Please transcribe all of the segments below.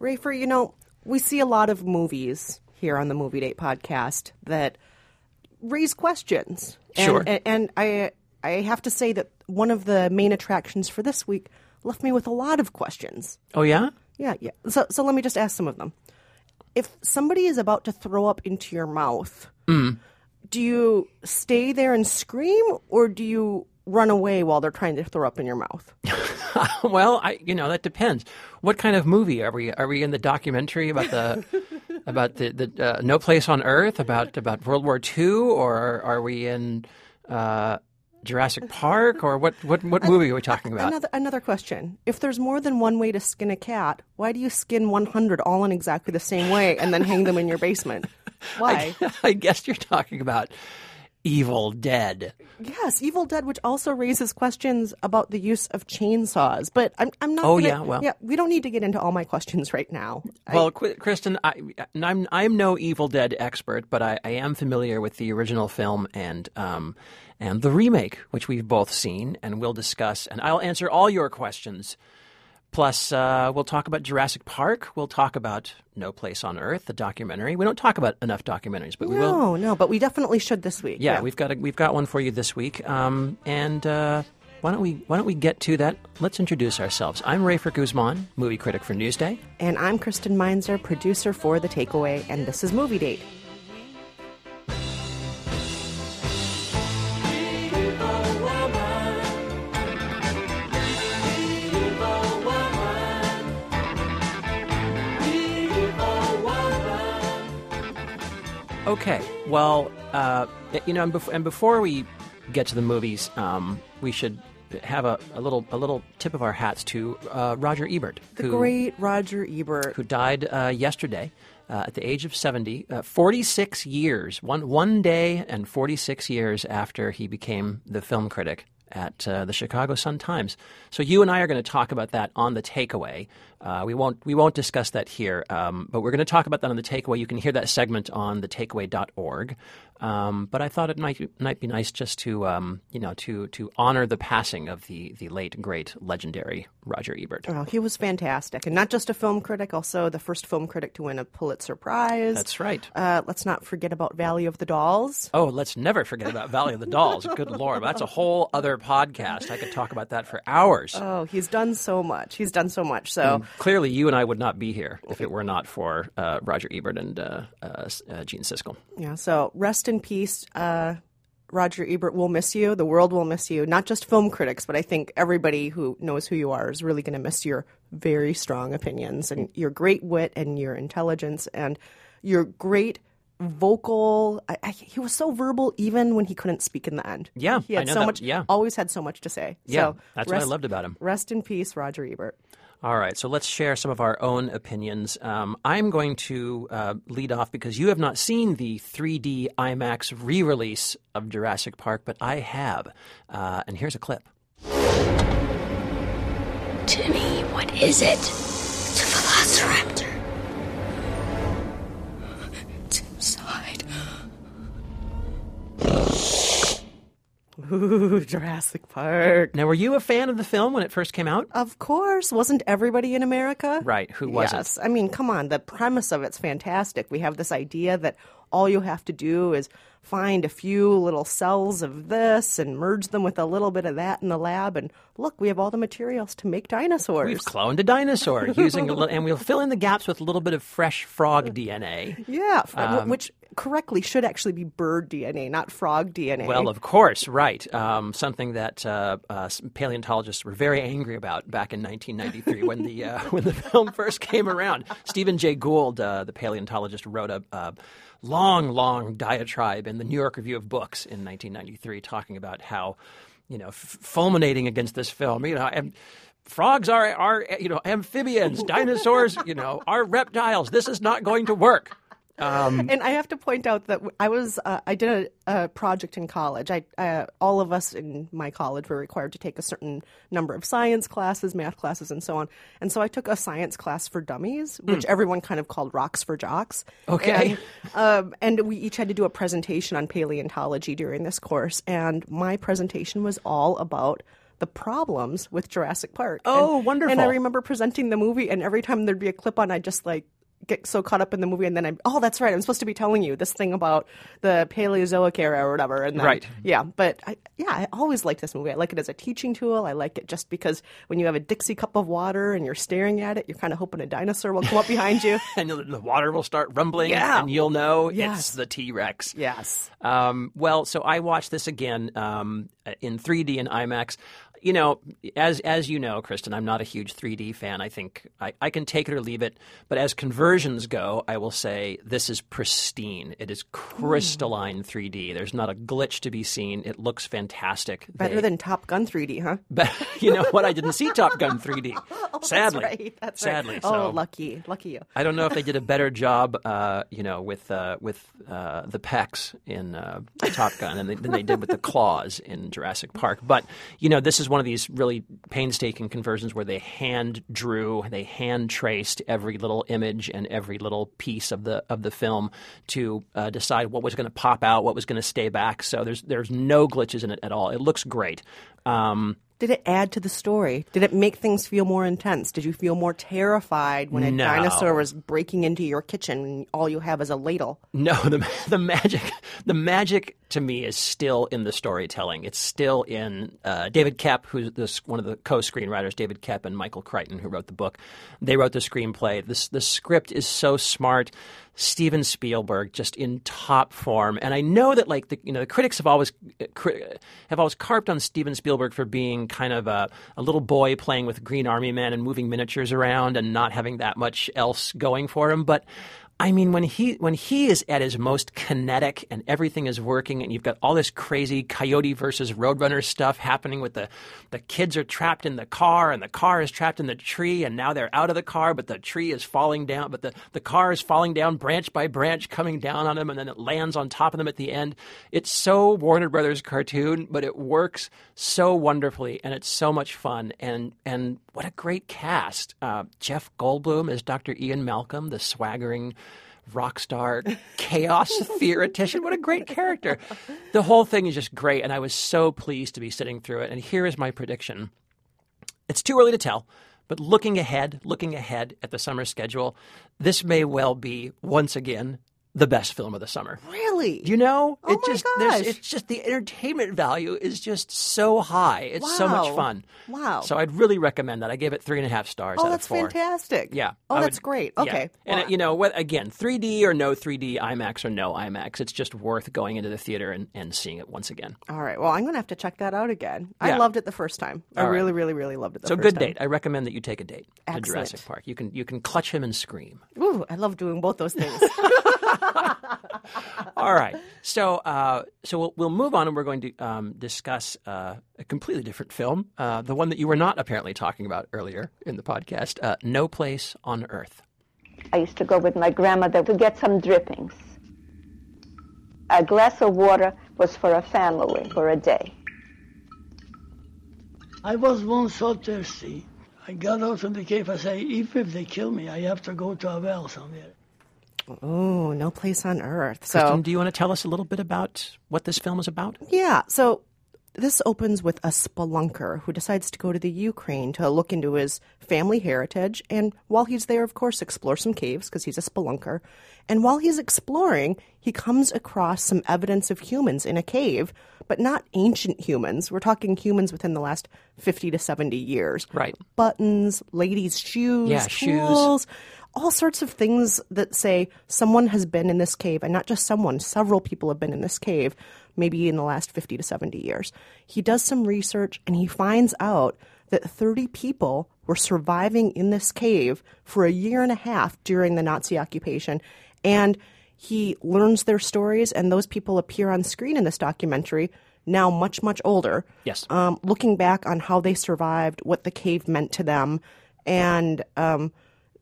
Rafer, you know, we see a lot of movies here on the Movie Date podcast that raise questions. And, Sure. And, and I, I have to say that one of the main attractions for this week left me with a lot of questions. Oh yeah. Yeah, yeah. So, so let me just ask some of them. If somebody is about to throw up into your mouth, mm. do you stay there and scream, or do you run away while they're trying to throw up in your mouth? Well, I you know that depends. What kind of movie are we? Are we in the documentary about the about the the uh, No Place on Earth about about World War II, or are we in uh, Jurassic Park, or what what what movie are we talking about? Another another question. If there's more than one way to skin a cat, why do you skin 100 all in exactly the same way and then hang them in your basement? Why? I guess you're talking about Evil Dead. yes, Evil Dead, which also raises questions about the use of chainsaws. But I'm, I'm not. Oh, gonna- yeah, well. yeah. We don't need to get into all my questions right now. Well, Qu- Kristen, I, I'm I'm no Evil Dead expert, but I, I am familiar with the original film and um, and the remake, which we've both seen and will discuss. And I'll answer all your questions. Plus, uh, we'll talk about Jurassic Park. We'll talk about No Place on Earth, the documentary. We don't talk about enough documentaries, but we will. No, no, but we definitely should this week. Yeah, we've got a, we've got one for you this week. Um, and uh, why don't we why don't we get to that? Let's introduce ourselves. I'm Rafer Guzman, movie critic for Newsday. And I'm Kristen Meinzer, producer for The Takeaway, and this is Movie Date. Okay. Well, uh, you know, and, bef- and before we get to the movies, um, we should have a, a little a little tip of our hats to uh, Roger Ebert, The who great Roger Ebert. who died uh, yesterday uh, at the age of seventy, uh, forty six years, one one day and forty six years after he became the film critic at uh, the Chicago Sun Times. So you and I are going to talk about that on the takeaway. Uh, we won't we won't discuss that here, um, but we're going to talk about that on the takeaway. You can hear that segment on the takeaway.org. Um, but I thought it might might be nice just to um, you know to to honor the passing of the the late great legendary Roger Ebert. Oh, he was fantastic. And not just a film critic, also the first film critic to win a Pulitzer Prize. That's right. Uh, let's not forget about Valley of the Dolls. Oh, let's never forget about Valley of the Dolls. Good lord, that's a whole other podcast. I could talk about that for hours. Oh, he's done so much. He's done so much. So, Clearly, you and I would not be here if it were not for uh, Roger Ebert and uh, uh, uh, Gene Siskel. yeah, so rest in peace. Uh, Roger Ebert will miss you. The world will miss you. Not just film critics, but I think everybody who knows who you are is really going to miss your very strong opinions and your great wit and your intelligence and your great vocal. I, I, he was so verbal even when he couldn't speak in the end. Yeah, he had I know so that- much. yeah. always had so much to say. Yeah, so that's what I loved about him. Rest in peace, Roger Ebert. All right, so let's share some of our own opinions. Um, I'm going to uh, lead off because you have not seen the 3D IMAX re release of Jurassic Park, but I have. Uh, and here's a clip. Timmy, what is it? Ooh, Jurassic Park. Now, were you a fan of the film when it first came out? Of course, wasn't everybody in America? Right, who wasn't? Yes, I mean, come on. The premise of it's fantastic. We have this idea that all you have to do is find a few little cells of this and merge them with a little bit of that in the lab, and look, we have all the materials to make dinosaurs. We've cloned a dinosaur using a little, and we'll fill in the gaps with a little bit of fresh frog DNA. yeah, Um, which correctly should actually be bird DNA, not frog DNA. Well, of course, right. Um, something that uh, uh, paleontologists were very angry about back in 1993 when the uh, when the film first came around. Stephen Jay Gould, uh, the paleontologist, wrote a, long, long diatribe in the New York Review of Books in 1993, talking about how you know f- fulminating against this film. You know. And, Frogs are, are, you know, amphibians. Dinosaurs, you know, are reptiles. This is not going to work. and I have to point out that I was uh, I did a, a project in college. I uh, all of us in my college were required to take a certain number of science classes, math classes, and so on. And so I took a science class for dummies, which everyone kind of called rocks for jocks. Okay. And, um, and we each had to do a presentation on paleontology during this course, and my presentation was all about the problems with Jurassic Park. Oh, and, wonderful. And I remember presenting the movie, and every time there'd be a clip on, I just like get so caught up in the movie, and then I'm, oh, that's right, I'm supposed to be telling you this thing about the Paleozoic era or whatever. And then, Right. Yeah, but I, yeah, I always like this movie. I like it as a teaching tool. I like it just because when you have a Dixie cup of water and you're staring at it, you're kind of hoping a dinosaur will come up behind you. and the- water will start rumbling, Yeah. and you'll know Yes. it's the T Rex. Yes. Um, well, so I watched this again um, in 3D and IMAX. You know, as as you know, Kristen, I'm not a huge 3D fan. I think I, I can take it or leave it. But as conversions go, I will say this is pristine. It is crystalline 3D. There's not a glitch to be seen. It looks fantastic. Better They- than Top Gun 3D, huh? but you know what? I didn't see Top Gun 3D. sadly, Oh, That's right. That's sadly. right. So Oh, lucky, lucky you. I don't know if they did a better job, uh, you know, with uh, with uh, the pecs in uh, Top Gun than they, than they did with the claws in Jurassic Park. But you know, this is one of these really painstaking conversions where they hand drew, they hand traced every little image and every little piece of the of the film to uh, decide what was going to pop out, what was going to stay back. So there's there's no glitches in it at all. It looks great. Um, Did it add to the story? Did it make things feel more intense? Did you feel more terrified when a No. dinosaur was breaking into your kitchen and all you have is a ladle? No, the the magic the magic to me is still in the storytelling. It's still in uh, David Koepp, who's this, one of the co-screenwriters, David Koepp and Michael Crichton, who wrote the book. They wrote the screenplay. This the script is so smart. Steven Spielberg just in top form, and I know that like the you know the critics have always uh, cri- have always carped on Steven Spielberg for being kind of a, a little boy playing with green army men and moving miniatures around and not having that much else going for him, but. I mean, when he when he is at his most kinetic and everything is working, and you've got all this crazy coyote versus roadrunner stuff happening with the the kids are trapped in the car, and the car is trapped in the tree, and now they're out of the car, but the tree is falling down, but the the car is falling down branch by branch, coming down on them, and then it lands on top of them at the end. It's so Warner Brothers cartoon, but it works so wonderfully, and it's so much fun, and and what a great cast! Uh, Jeff Goldblum is Dr. Ian Malcolm, the swaggering rock star chaos theoretician. What a great character. The whole thing is just great, and I was so pleased to be sitting through it. And here is my prediction. It's too early to tell, but looking ahead, looking ahead at the summer schedule, this may well be once again the best film of the summer. Really? You know, Oh it just there's gosh. it's just the entertainment value is just so high. It's so much fun. Wow. So I'd really recommend that. I gave it three and a half stars oh, that's fantastic. Yeah. Oh, I that's would- great. yeah. Okay. And Well, uh, you know what? Again, 3D or no 3D, IMAX or no IMAX, it's just worth going into the theater and, and seeing it once again. all right. Well, I'm going to have to check that out again. I Yeah. loved it the first time. I right. really, really, really loved it the So good time. date. I recommend that you take a date to Excellent. Jurassic Park. You can you can clutch him and scream. Ooh, I love doing both those things. All right. So uh, so we'll, we'll move on and we're going to um, discuss uh, a completely different film, uh, the one that you were not apparently talking about earlier in the podcast, uh, No Place on Earth. I used to go with my grandmother to get some drippings. A glass of water was for a family for a day. I was once so thirsty. I got out of the cave. I say, even if they kill me, I have to go to a well somewhere. Oh, no place on earth. So Kristen, do you want to tell us a little bit about what this film is about? Yeah. So this opens with a spelunker who decides to go to the Ukraine to look into his family heritage. And while he's there, of course, explore some caves because he's a spelunker. And while he's exploring, he comes across some evidence of humans in a cave, but not ancient humans. We're talking humans within the last 50 to 70 years. Right. Buttons, ladies' shoes, Yeah, shoes. All sorts of things that say someone has been in this cave, and not just someone, several people have been in this cave, maybe in the last 50 to 70 years. He does some research and he finds out that 30 people were surviving in this cave for a year and a half during the Nazi occupation. And he learns their stories, and those people appear on screen in this documentary, now much, much older Yes. um, looking back on how they survived, what the cave meant to them, and um,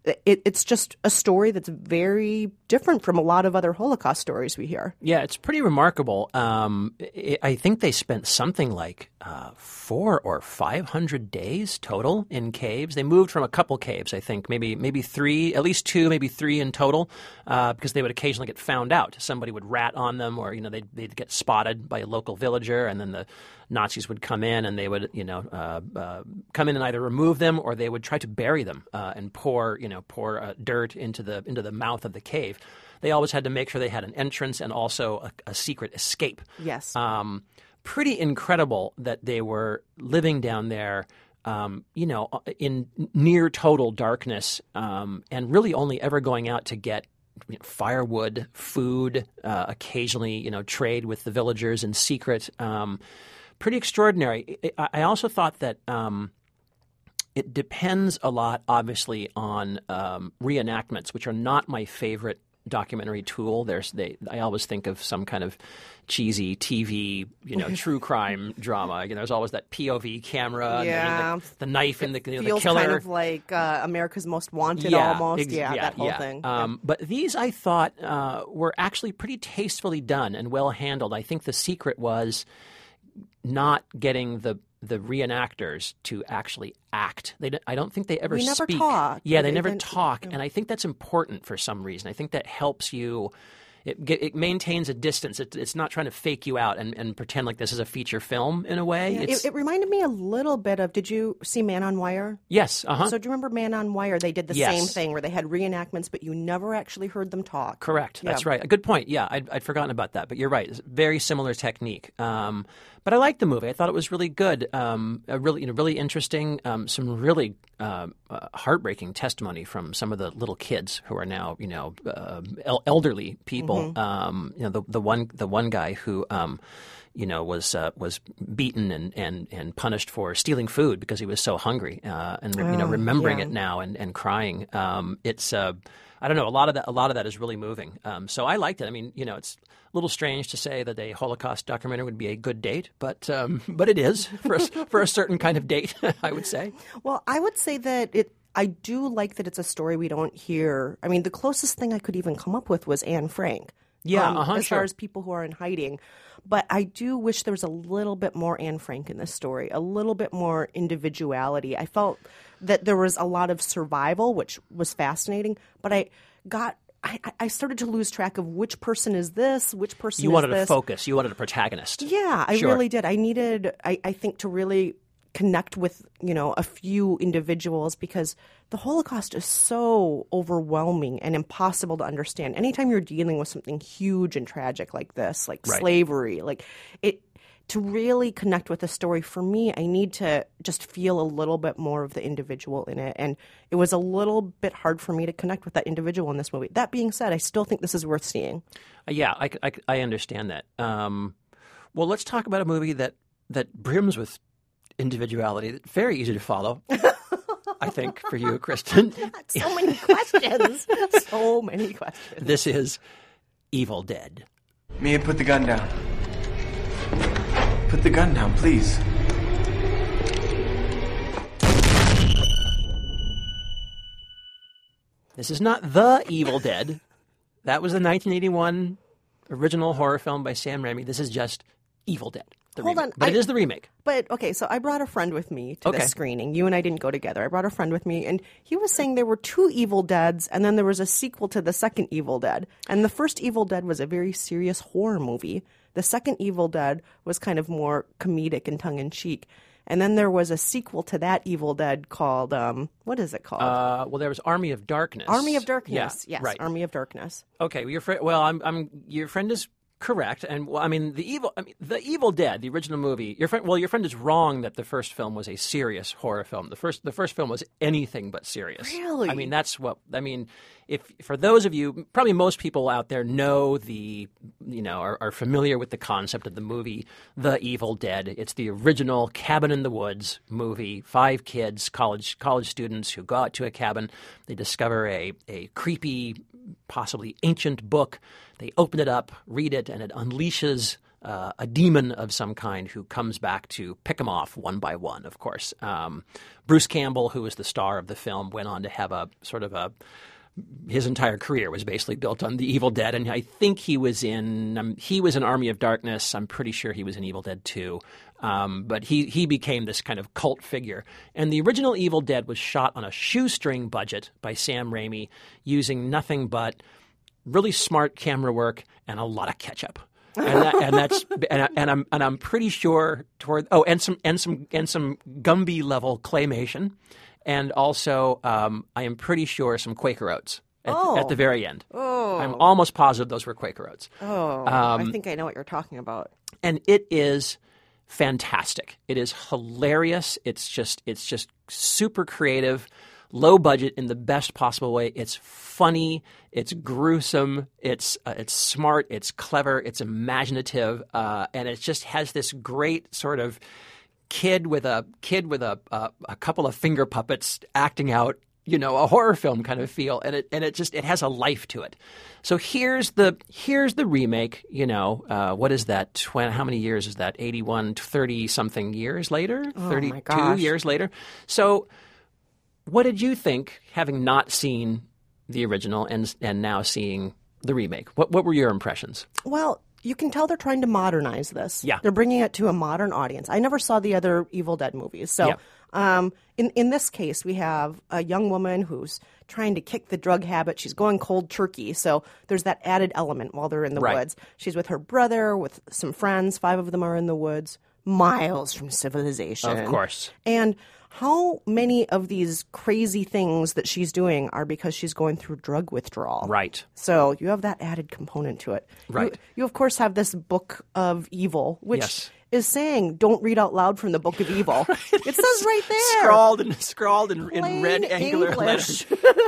it, it's just a story that's very different from a lot of other Holocaust stories we hear. Yeah, it's pretty remarkable. Um, I I think they spent something like uh, four or five hundred days total in caves. They moved from a couple caves, I think, maybe maybe three, at least two, maybe three in total, uh, because they would occasionally get found out. Somebody would rat on them, or you know they'd, they'd get spotted by a local villager, and then the Nazis would come in and they would, you know, uh, uh, come in and either remove them or they would try to bury them uh, and pour, you know, pour uh, dirt into the into the mouth of the cave. They always had to make sure they had an entrance and also a, a secret escape. Yes. Um, pretty incredible that they were living down there. Um, you know, in near total darkness, um, and really only ever going out to get firewood, food, uh, occasionally, you know, trade with the villagers in secret. Um, pretty extraordinary. I, I also thought that um, it depends a lot, obviously, on um, reenactments, which are not my favorite documentary tool. There's they. I always think of some kind of cheesy TV, you know, true crime drama. You know, there's always that POV camera, and Yeah. the, the knife and the, you know, the killer. kind of like uh, America's Most Wanted, Yeah, almost. ex- yeah, that whole yeah. thing. Um, But these, I thought, uh, were actually pretty tastefully done and well handled. I think the secret was not getting the the reenactors to actually act. They, I don't think they ever We never speak. talk. Yeah, they They never talk, and I think that's important for some reason. I think that helps you. It, it maintains a distance. It, it's not trying to fake you out and, and pretend like this is a feature film in a way. Yeah, it, it reminded me a little bit of. Did you see Man on Wire? yes, uh huh. So do you remember Man on Wire? They did the Yes. same thing where they had reenactments, but you never actually heard them talk. Correct. Yeah. That's right. A good point. Yeah, I'd, I'd forgotten about that, but you're right. It's very similar technique. Um, but I liked the movie. I thought it was really good. Um, a really, you know, really interesting. Um, some really uh, uh, heartbreaking testimony from some of the little kids who are now, you know, uh, el- elderly people. Mm-hmm. Um, you know, the the one the one guy who. Um, you know, was uh, was beaten and, and, and punished for stealing food because he was so hungry, uh, and you know, remembering Oh, yeah. it now and, and crying. Um, it's uh, I don't know a lot of that a lot of that is really moving. Um, so I liked it. I mean, you know, it's a little strange to say that a Holocaust documentary would be a good date, but um, but it is for a, for a certain kind of date. I would say. Well, I would say that it. I do like that it's a story we don't hear. I mean, the closest thing I could even come up with was Anne Frank. Yeah, um, uh-huh, as sure. far as people who are in hiding. But I do wish there was a little bit more Anne Frank in this story, a little bit more individuality. I felt that there was a lot of survival, which was fascinating, but I got. I, started to lose track of which person is this, which person You wanted this. a focus. You wanted a protagonist. Yeah, I Sure. really did. I needed, I, I think, to really connect with, you know, a few individuals because the Holocaust is so overwhelming and impossible to understand. Anytime you're dealing with something huge and tragic like this, like Right. slavery, like it, to really connect with the story, for me, I need to just feel a little bit more of the individual in it. And it was a little bit hard for me to connect with that individual in this movie. That being said, I still think this is worth seeing. Uh, Yeah, I, I, I understand that. Um, well, let's talk about a movie that, that brims with individuality. Very easy to follow, I think, for you, Kristen. So many questions. so many questions. This is Evil Dead. Mia, put the gun down. Put the gun down, please. This is not The Evil Dead. That was the 1981 original horror film by Sam Raimi. This is just Evil Dead. The Hold remake. on, But I- is the remake. But okay, so I brought a friend with me to Okay. this screening. You and I didn't go together. I brought a friend with me, and he was saying there were two Evil Deads, and then there was a sequel to the second Evil Dead. And the first Evil Dead was a very serious horror movie. The second Evil Dead was kind of more comedic and tongue in cheek. And then there was a sequel to that Evil Dead called um, what is it called? Uh, well, there was Army of Darkness. Army of Yeah, Darkness. yes, right. Army of Darkness. Okay, well, your friend. Well, I'm, I'm. Your friend is correct, and well, I mean the evil. I mean the Evil Dead, the original movie. Your friend. Well, your friend is wrong that the first film was a serious horror film. The first, the first film was anything but serious. Really? I mean, that's what. I mean, if for those of you, probably most people out there know the, you know, are, are familiar with the concept of the movie The Evil Dead. It's the original cabin in the woods movie. Five kids, college college students who go out to a cabin. They discover a a creepy, possibly ancient book. They open it up, read it, and it unleashes uh, a demon of some kind who comes back to pick them off one by one. Of course, um, Bruce Campbell, who was the star of the film, went on to have a sort of a his entire career was basically built on The Evil Dead, and I think he was in um, he was in Army of Darkness. I'm pretty sure he was in Evil Dead too, Um, but he he became this kind of cult figure. And the original Evil Dead was shot on a shoestring budget by Sam Raimi, using nothing but really smart camera work and a lot of ketchup. and, that, and that's and, I, and I'm and I'm pretty sure toward oh and some and some and some Gumby level claymation and also um, I am pretty sure some Quaker oats at, Oh. at the very end. Oh. I'm almost positive those were Quaker oats, Oh, Um, I think I know what you're talking about. and it is fantastic. It is hilarious. It's just it's just super creative, low budget in the best possible way. It's funny. It's gruesome. It's uh, it's smart. It's clever. It's imaginative, uh, and it just has this great sort of kid with a kid with a a, a couple of finger puppets acting out you know a horror film kind of feel and it and it just it has a life to it. So here's the here's the remake you know uh, what is that tw- how many years is that? 81 30 something years later? 32 years later? So what did you think having not seen the original and and now seeing the remake? What what were your impressions? Well, you can tell they're trying to modernize this. Yeah. They're bringing it to a modern audience. I never saw the other Evil Dead movies. So, Yeah. um, in, in this case, we have a young woman who's trying to kick the drug habit. She's going cold turkey. So, there's that added element while they're in the Right. woods. She's with her brother, with some friends. Five of them are in the woods, miles from civilization. Of course. And how many of these crazy things that she's doing are because she's going through drug withdrawal? right So you have that added component to it. You- Right. You, of course have this book of evil, which Yes. Is saying don't read out loud from the book of evil. It says right there. scrawled and scrawled in, in red angular English. letters.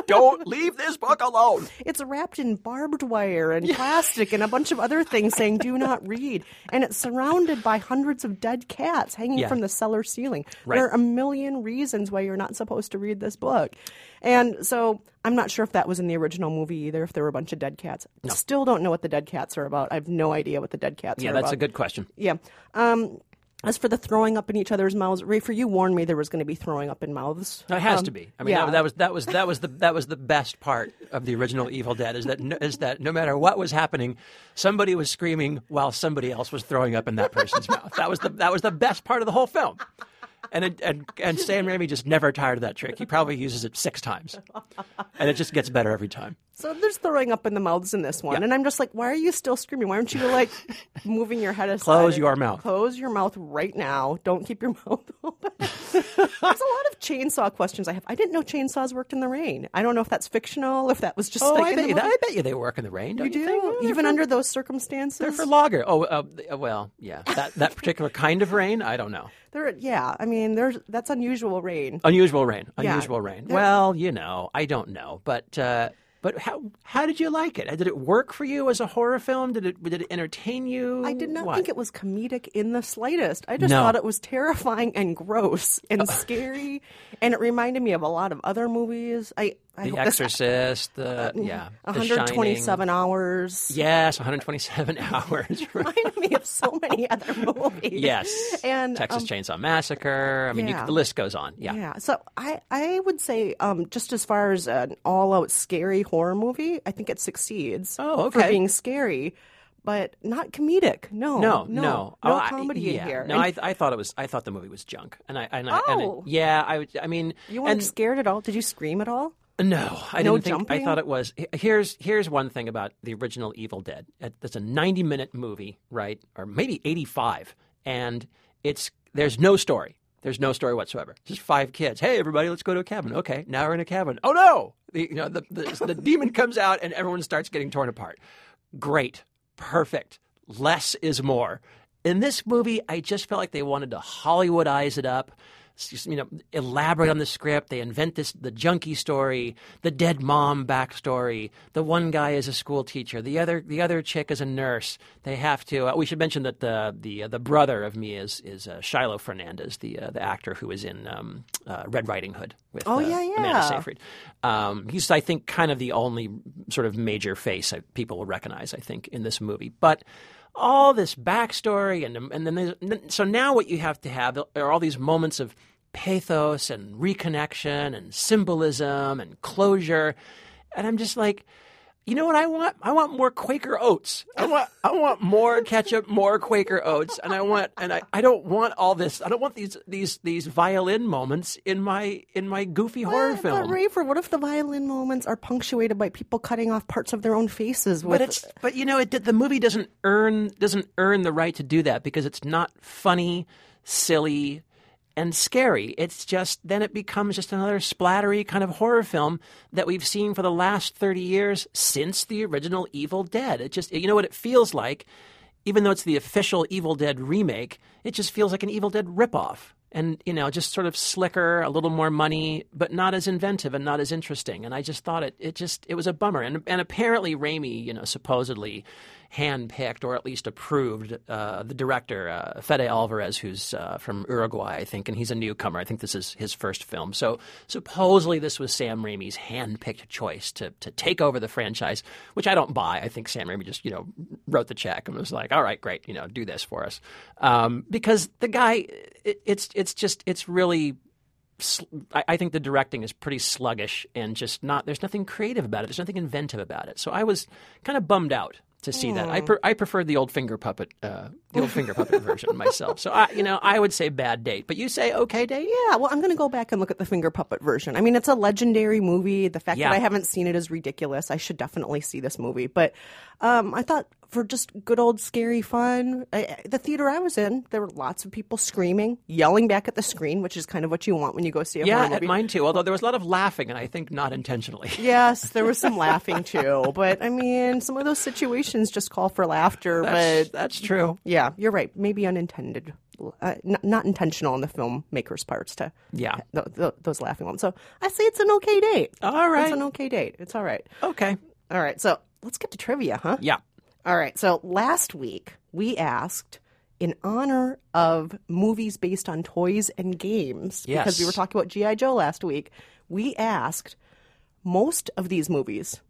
Don't leave this book alone. It's wrapped in barbed wire and plastic and a bunch of other things saying do not read. And it's surrounded by hundreds of dead cats hanging Yeah. from the cellar ceiling. Right. There are a million reasons why you're not supposed to read this book. And so I'm not sure if that was in the original movie either, if there were a bunch of dead cats. Still don't know what the dead cats are about. I have no idea what the dead cats Yeah, are about. Yeah, that's a good question. Yeah. Um, as for the throwing up in each other's mouths, Rafer, you warned me there was going to be throwing up in mouths. It has Um, to be. I mean, yeah. that, that was that was that was the that was the best part of the original Evil Dead is that no, is that no matter what was happening, somebody was screaming while somebody else was throwing up in that person's mouth. That was the that was the best part of the whole film. And and and Sam Raimi just never tired of that trick. He probably uses it six times, and it just gets better every time. So there's throwing up in the mouths in this one, Yeah. and I'm just like, why are you still screaming? Why aren't you like moving your head aside? Close your mouth. Close your mouth right now. Don't keep your mouth open. there's a lot of chainsaw questions I have. I didn't know chainsaws worked in the rain. I don't know if that's fictional, if that was just Oh, like I bet you. I bet you they work in the rain. Don't you you, do, think? even under those circumstances. They're for lager. Oh, uh, uh, well, yeah. That that particular kind of rain, I don't know. They're- yeah. I mean, there's that's unusual rain. Unusual rain. Yeah. Unusual rain. Well, you know, I don't know, but uh, but how how did you like it? Did it work for you as a horror film? Did it did it entertain you? I did not What? think it was comedic in the slightest. I just No. thought it was terrifying and gross and scary, and it reminded me of a lot of other movies. I, I The Exorcist. The yeah. 127 Shining. hours. Yes, 127 hours. reminded me of so many other movies. yes. and Texas um, Chainsaw Massacre. I mean, you, the list goes on. Yeah. Yeah, so I, I would say um, just as far as an all-out scary horror movie, I think it succeeds. Oh, okay. for being scary, but not comedic. No, No, no, no, no Oh, I- comedy yeah. here. No, And I, I thought it was. I thought the movie was junk, and I, and I, and Oh. it, yeah, I, I mean, you weren't and, scared at all? Did you scream at all? No, I No didn't think. I thought it was. Here's here's one thing about the original Evil Dead. It's a 90 minute movie, right, or maybe 85, and it's there's no story. There's no story whatsoever. Just five kids. Hey, everybody, let's go to a cabin. Okay, now we're in a cabin. Oh no! The, you know, the, the the demon comes out and everyone starts getting torn apart. Great, perfect. Less is more. In this movie, I just felt like they wanted to Hollywoodize it up you know, elaborate on the script. They invent this the junkie story, the dead mom backstory. The one guy is a school teacher. The other the other chick is a nurse. They have to. Uh, we should mention that the the uh, the brother of Mia is is uh, Shiloh Fernandez, the uh, the actor who is in um, uh, Red Riding Hood with Oh, uh, yeah, Amanda. Seyfried. Um, he's I think kind of the only sort of major face that people will recognize. I think in this movie, but. All this backstory, and and then so now what you have to have are all these moments of pathos and reconnection and symbolism and closure, and I'm just like. You know what I want? I want more Quaker oats. I want I want more ketchup, more Quaker oats, and I want and I, I don't want all this. I don't want these these these violin moments in my in my goofy horror But- film. But Rafer, what if the violin moments are punctuated by people cutting off parts of their own faces? With, But it's but you know it the movie doesn't earn doesn't earn the right to do that because it's not funny, silly, and scary. It's just then it becomes just another splattery kind of horror film that we've seen for the last 30 years since the original Evil Dead. It just you know what it feels like even though it's the official Evil Dead remake, it just feels like an Evil Dead ripoff. And, you know, just sort of slicker, a little more money, but not as inventive and not as interesting. And I just thought it, it just, it was a bummer. And, and apparently Raimi, you know, supposedly handpicked or at least approved uh, the director, uh, Fede Alvarez, who's uh, from Uruguay, I think, and he's a newcomer. I think this is his first film. So supposedly this was Sam Raimi's handpicked choice to, to take over the franchise, which I don't buy. I think Sam Raimi just, you know, wrote the check and was like, all right, great, you know, do this for us. Um, because the guy, it, it's, it's just, it's really I I think the directing is pretty sluggish and just not. There's nothing creative about it. There's nothing inventive about it. So I was kind of bummed out to see that. I pre- I preferred the old finger puppet, uh, the old finger puppet version myself. So I, you know, I would say bad date, but you say okay date. Yeah, well, I'm going to go back and look at the finger puppet version. I mean, it's a legendary movie. The fact Yeah. that I haven't seen it is ridiculous. I should definitely see this movie. But um, I thought for just good old scary fun, I, the theater I was in, there were lots of people screaming, yelling back at the screen, which is kind of what you want when you go see a Yeah, horror movie. mine too. Although there was a lot of laughing, and I think not intentionally. Yes, there was some laughing too. But I mean, some of those situations just call for laughter. That's, but that's true. yeah, you're right. Maybe unintended, uh, n- not intentional on the filmmaker's parts to Yeah. th- th- those laughing ones. So I say it's an okay date. All right. It's an okay date. It's all right. Okay. All right. So let's get to trivia, huh? Yeah. All right. So last week we asked in honor of movies based on toys and games because we were talking about GI Joe last week. We asked most of these movies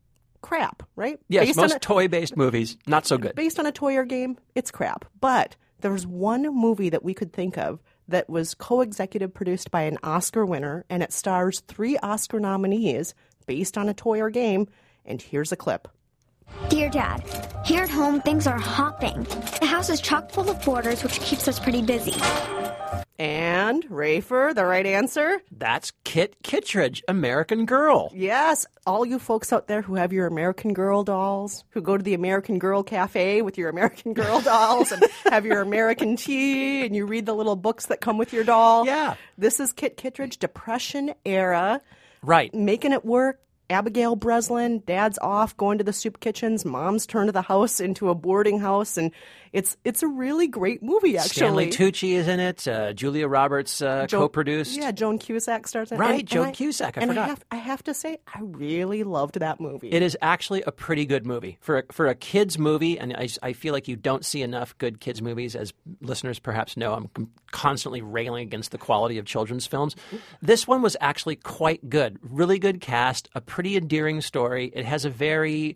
crap, right? Yes. Based on most a- toy-based movies not so good. based on a toy or game, it's crap. But there was one movie that we could think of that was co-executive produced by an Oscar winner, and it stars three Oscar nominees based on a toy or game. And here's a clip. Dear Dad, here at home things are hopping. The house is chock full of boarders, which keeps us pretty busy. And Rafer, the right answer? That's Kit Kittredge, American Girl. Yes, all you folks out there who have your American Girl dolls, who go to the American Girl Cafe with your American Girl dolls and have your American tea and you read the little books that come with your doll. Yeah. This is Kit Kittredge, Depression era, Right. making it work. Abigail Breslin, dad's off going to the soup kitchens, mom's turned the house into a boarding house, and it's it's a really great movie actually. Stanley Tucci is in it. Uh, Julia Roberts uh, Jo- co-produced. Yeah, Joan Cusack stars in it. Right, And- Joan and Cusack, I and forgot. I have, I have to say, I really loved that movie. It is actually a pretty good movie for a, for a kids movie, and I, I feel like you don't see enough good kids movies. As listeners perhaps know, I'm constantly railing against the quality of children's films. This one was actually quite good, really good cast, a pretty endearing story. It has a very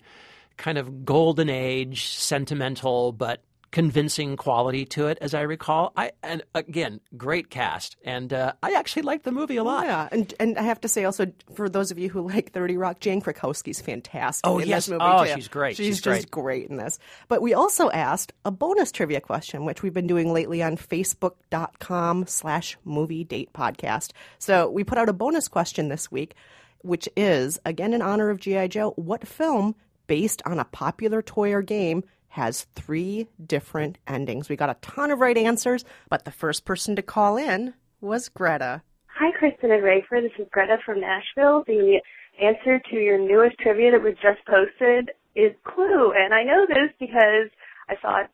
kind of golden age, sentimental but convincing quality to it, as I recall. I and again, great cast, and uh, I actually liked the movie a lot. Yeah, and and I have to say also for those of you who like Thirty Rock, Jane Krakowski's fantastic. Oh, in yes. this movie Oh, too. she's great. She's, She's just great in this. But we also asked a bonus trivia question, which we've been doing lately on Facebook.com slash Movie Date Podcast. So we put out a bonus question this week, which is again in honor of GI Joe. What film based on a popular toy or game? Has three different endings. We got a ton of right answers, but the first person to call in was Greta. Hi, Kristen and Rayford. This is Greta from Nashville. The answer to your newest trivia that was just posted is Clue. And I know this because I saw it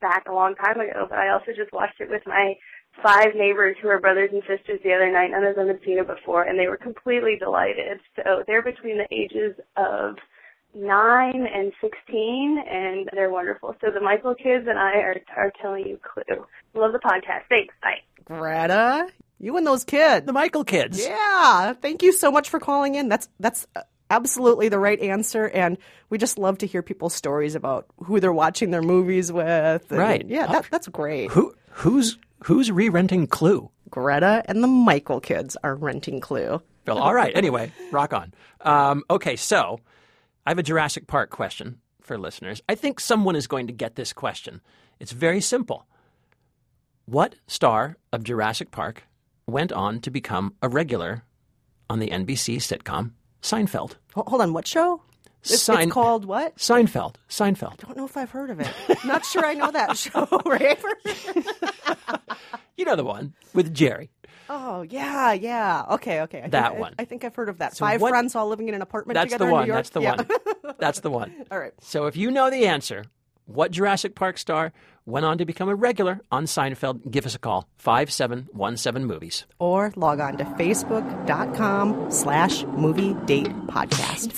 back a long time ago, but I also just watched it with my five neighbors who are brothers and sisters the other night. None of them had seen it before, and they were completely delighted. So they're between the ages of nine and 16, and they're wonderful. So the Michael kids and I are, are telling you Clue. Love the podcast. Thanks. Bye. Greta, you and those kids. The Michael kids. Yeah, thank you so much for calling in. That's that's uh, absolutely the right answer. And we just love to hear people's stories about who they're watching their movies with. and- Right. Yeah, that, that's great. Who who's who's re-renting Clue? Greta and the Michael kids are renting Clue. Well, all right. Anyway, rock on. Um, okay, so I have a Jurassic Park question for listeners. I think someone is going to get this question. It's very simple. What star of Jurassic Park went on to become a regular on the NBC sitcom Seinfeld? Hold on, what show? It's, Sein- it's called what? Seinfeld. Seinfeld. don't know if I've heard of it. Not sure I know that show, right? You know the one with Jerry. oh, yeah, yeah. Okay, okay. I That think, I- one. I, think I've heard of that. So Five what- friends all living in an apartment That's together the in one. New York. That's the Yeah. one. That's the one. all right. So if you know the answer, what Jurassic Park star went on to become a regular on Seinfeld, give us a call. 5717 Movies. Or log on to facebook.com slash movie date podcast.